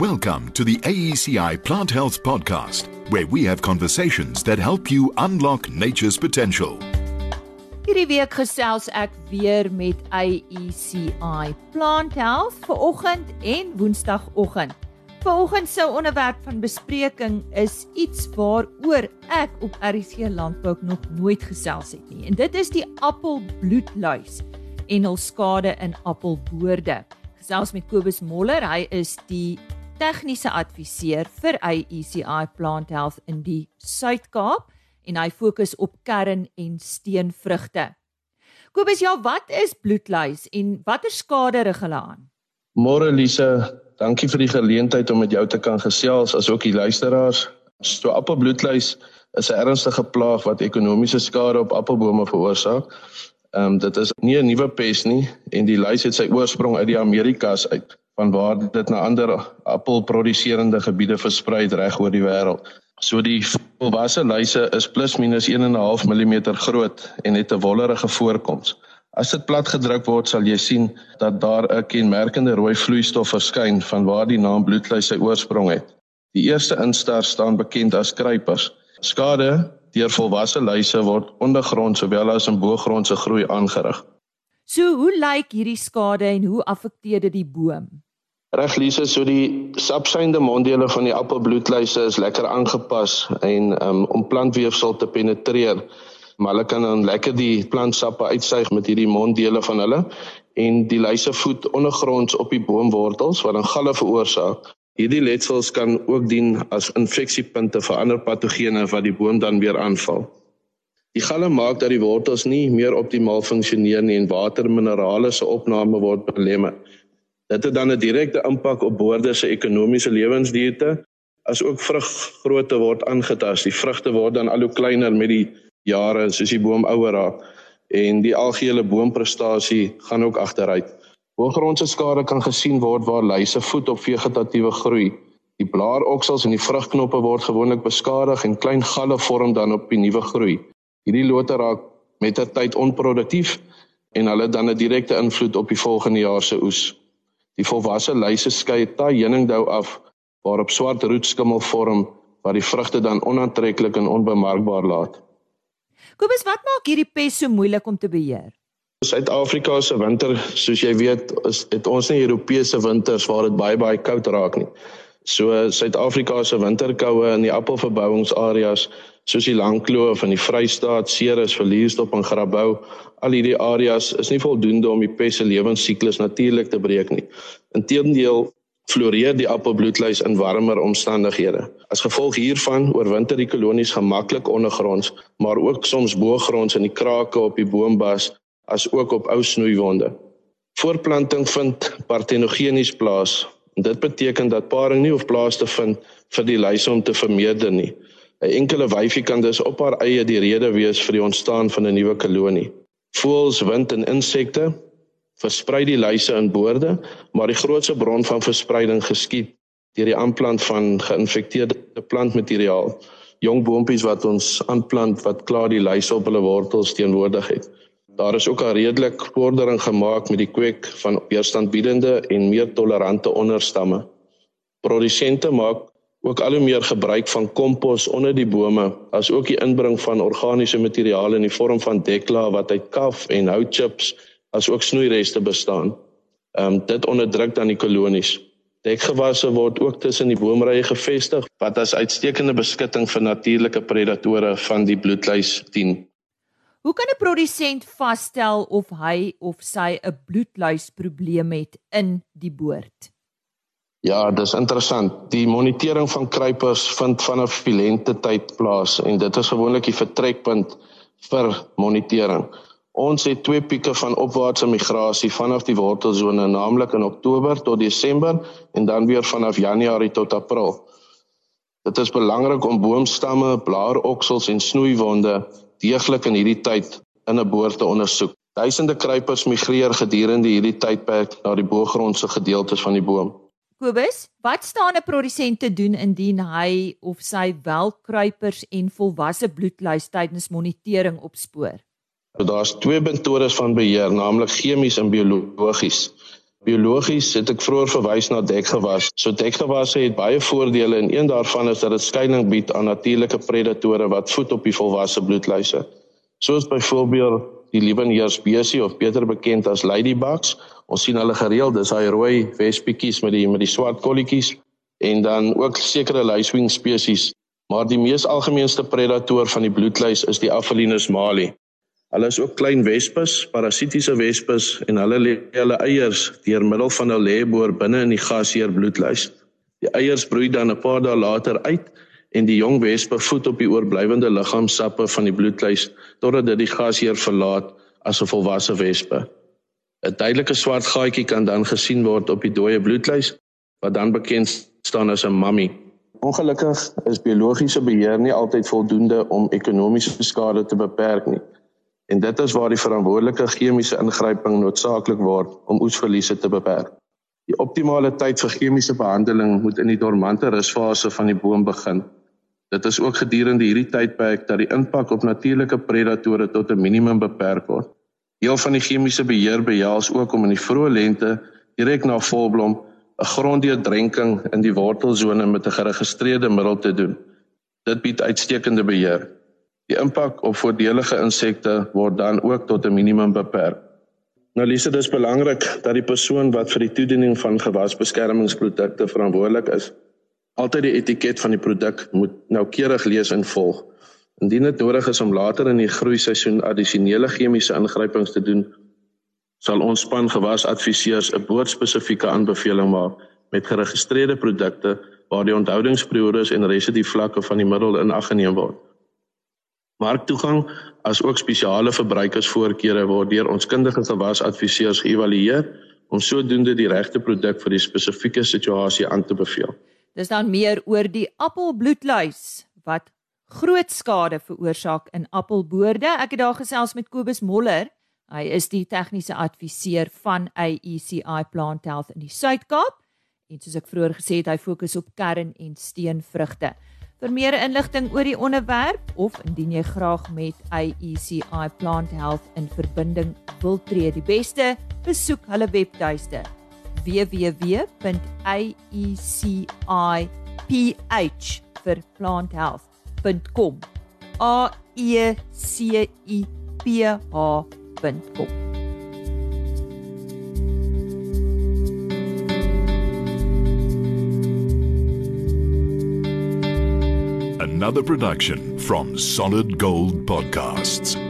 Welcome to the AECI Plant Health Podcast, where we have conversations that help you unlock nature's potential. Hierdie week gesels ek weer met AECI Plant Health vir oggend en woensdagoggend. Vanoggend se onderwerp van bespreking is iets waaroor ek op RC Landbou nog nooit gesels het nie. En dit is die appelbloedluis en hul skade in appelboorde. Gesels met Kobus Moller, hy is die tegniese adviseur vir AECI Plant Health in die Suid-Kaap en hy fokus op kern en steenvrugte. Kobus, ja, wat is bloedluis en watter skade rig hulle aan? Môre Lise, Dankie vir die geleentheid om met jou te kan gesels as ook die luisteraars. So appelbloedluis is 'n ernstige plaag wat ekonomiese skade op appelbome veroorsaak. Ehm um, dit is nie 'n nuwe pes nie en die luis het sy oorsprong uit die Amerikas uit vanwaar dit na ander appelproduserende gebiede versprei reg oor die wêreld. So die volwasse luise is plus minus 1.5 mm groot en het 'n wollerige voorkoms. As dit plat gedruk word, sal jy sien dat daar 'n kenmerkende rooi vloeistof verskyn van waar die naam bloedluis sy oorsprong het. Die eerste instar staan bekend as kruipers. Skade deur volwasse luise word ondergrond sowel as in boogrondse groei aangerig. So hoe lyk hierdie skade en hoe affekteer dit die boom? Reg Lise, so die subsynde monddele van die appelbloedluise is lekker aangepas en um, om plantweefsel te penetreer maar hulle kan dan lekker die plantsappe uitsuig met hierdie monddele van hulle en die luise voed ondergronds op die boomwortels wat dan galle veroorsaak. Hierdie letsels kan ook dien as infeksiepunte vir ander patogene wat die boom dan weer aanval. Die galle maak dat die wortels nie meer optimaal funksioneer nie en waterminerale se opname word belemmer. Dit het dan 'n direkte impak op boorde se ekonomiese lewensdiete as ook vruggrootte word aangetast. Die vrugte word dan al hoe kleiner met die jare soos die boom ouer raak en die algehele boomprestasie gaan ook agteruit. Hoëgrondse skade kan gesien word waar luise voet op vegetatiewe groei. Die blaaroksels en die vrugknoppe word gewoonlik beskadig en klein galle vorm dan op die nuwe groei. Hierdie lote raak met ter tyd onproduktief en hulle dan 'n direkte invloed op die volgende jaar se oes. Die volwasse luise skei taai heuningdou af waarop swart roetskimmel vorm wat die vrugte dan onaantreklik en onbemarkbaar laat. Kobus, wat maak hierdie pes so moeilik om te beheer? Suid-Afrika se winter, soos jy weet, is het ons nie Europese winters waar dit baie baie koud raak nie. So Suid-Afrika se winterkoue in die appelverbouingsareas soos die Langkloof en die Vrystaat, Ceres, Verlierstop en Grabouw, al hierdie areas is nie voldoende om die pes se lewensiklus natuurlik te breek nie. Inteendeel floreer die appelbloedluis in warmer omstandighede. As gevolg hiervan oorwinter die kolonies gemaklik ondergronds, maar ook soms boogronds in die krake op die boombas as ook op ou snoeiwonde. Voorplanting vind parthenogenies plaas. Dit beteken dat paring nie hoef plaas te vind vir die luise om te vermeerder nie. 'n Enkele wyfie kan dus op haar eie die rede wees vir die ontstaan van 'n nuwe kolonie. Voëls, wind en insekte versprei die luise in boorde, maar die grootste bron van verspreiding geskied deur die aanplant van geïnfekteerde plantmateriaal, jong boontjies wat ons aanplant wat klaar die luise op hulle wortels teenwoordig het. Daar is ook 'n redelik vordering gemaak met die kweek van weerstandbiedende en meer tolerante onderstamme. Produsente maak ook al hoe meer gebruik van kompos onder die bome, as ook die inbring van organiese materiale in die vorm van dekla wat uit kaf en houtchips as ook snoeireste bestaan. Ehm um, dit onderdruk dan die kolonies. Dekgewasse word ook tussen die boomrye gevestig wat as uitstekende beskutting vir natuurlike predatore van die bloedluis dien. Hoe kan 'n produsent vasstel of hy of sy 'n bloedluisprobleem het in die boord? Ja, dis interessant. Die monitering van kruipers vind vanaf die lente tyd plaas en dit is gewoonlik die vertrekpunt vir monitering. Ons het twee pieke van opwaartse migrasie vanaf die wortelsone, naamlik in Oktober tot Desember en dan weer vanaf Januarie tot April. Dit is belangrik om boomstamme, blaaroksels en snoeiwonde deeglik in hierdie tyd in 'n boer te ondersoek. Duisende kruipers migreer gedurende hierdie tydperk na die boogrondse gedeeltes van die boom. Kobus, wat staan 'n produsent te doen indien hy of sy wel kruipers en volwasse bloedluis tydens monitering opspoor? So daar's twee metodes van beheer, naamlik chemies en biologies. Biologies het ek vroeër verwys na dekgewas. So dekgewasse het baie voordele en een daarvan is dat dit skuilings bied aan natuurlike predatore wat voed op die volwasse bloedluise. Soos byvoorbeeld die lieweneersbesie of beter bekend as ladybugs. Ons sien hulle gereeld, dis daai rooi wespietjies met die met die swart kolletjies en dan ook sekere luiswing spesies. Maar die mees algemeenste predator van die bloedluis is die Aphelinus mali. Hulle is ook klein wespes, parasitiese wespes en hulle lê hulle eiers deur middel van 'n lêboor binne in die gasheer bloedluis. Die eiers broei dan 'n paar dae later uit en die jong wespe voed op die oorblywende liggaamsappe van die bloedluis totdat dit die gasheer verlaat as 'n volwasse wespe. 'n Duidelike swart gaatjie kan dan gesien word op die dooie bloedluis wat dan bekend staan as 'n mammie. Ongelukkig is biologiese beheer nie altyd voldoende om ekonomiese skade te beperk nie. En dit is waar die verantwoordelike chemiese ingryping noodsaaklik word om oesverliese te beperk. Die optimale tyd vir chemiese behandeling moet in die dormante rusfase van die boom begin. Dit is ook gedurende hierdie tydperk dat die impak op natuurlike predatore tot 'n minimum beperk word. Deel van die chemiese beheer behels ook om in die vroeë lente direk na volblom 'n gronddeurdrenking in die wortelsone met 'n geregistreerde middel te doen. Dit bied uitstekende beheer. Die impak op voordelige insekte word dan ook tot 'n minimum beperk. Nou Lise, dit is belangrik dat die persoon wat vir die toediening van gewasbeskermingsprodukte verantwoordelik is, altyd die etiket van die produk moet noukeurig lees en volg. Indien dit nodig is om later in die groeiseisoen addisionele chemiese ingrypings te doen, sal ons span gewasadviseurs 'n boordspesifieke aanbeveling maak met geregistreerde produkte waar die onthoudingsperiodes en residuevlakke van die middel in ag geneem word. Marktoegang as ook spesiale verbruikersvoorkeure word deur ons kundige gewasadviseurs geëvalueer om sodoende die regte produk vir die spesifieke situasie aan te beveel. Dis dan meer oor die appelbloedluis wat groot skade veroorsaak in appelboorde. Ek het daar gesels met Kobus Moller. Hy is die tegniese adviseur van AECI Plant Health in die Suid-Kaap. En soos ek vroeër gesê het, hy fokus op kern- en steenvrugte. Vir meer inligting oor die onderwerp of indien jy graag met AECI Plant Health in verbinding wil tree, die beste, besoek hulle webtuiste www.aeciph vir planthealth.com. A C I P H.com. Another production from Solid Gold Podcasts.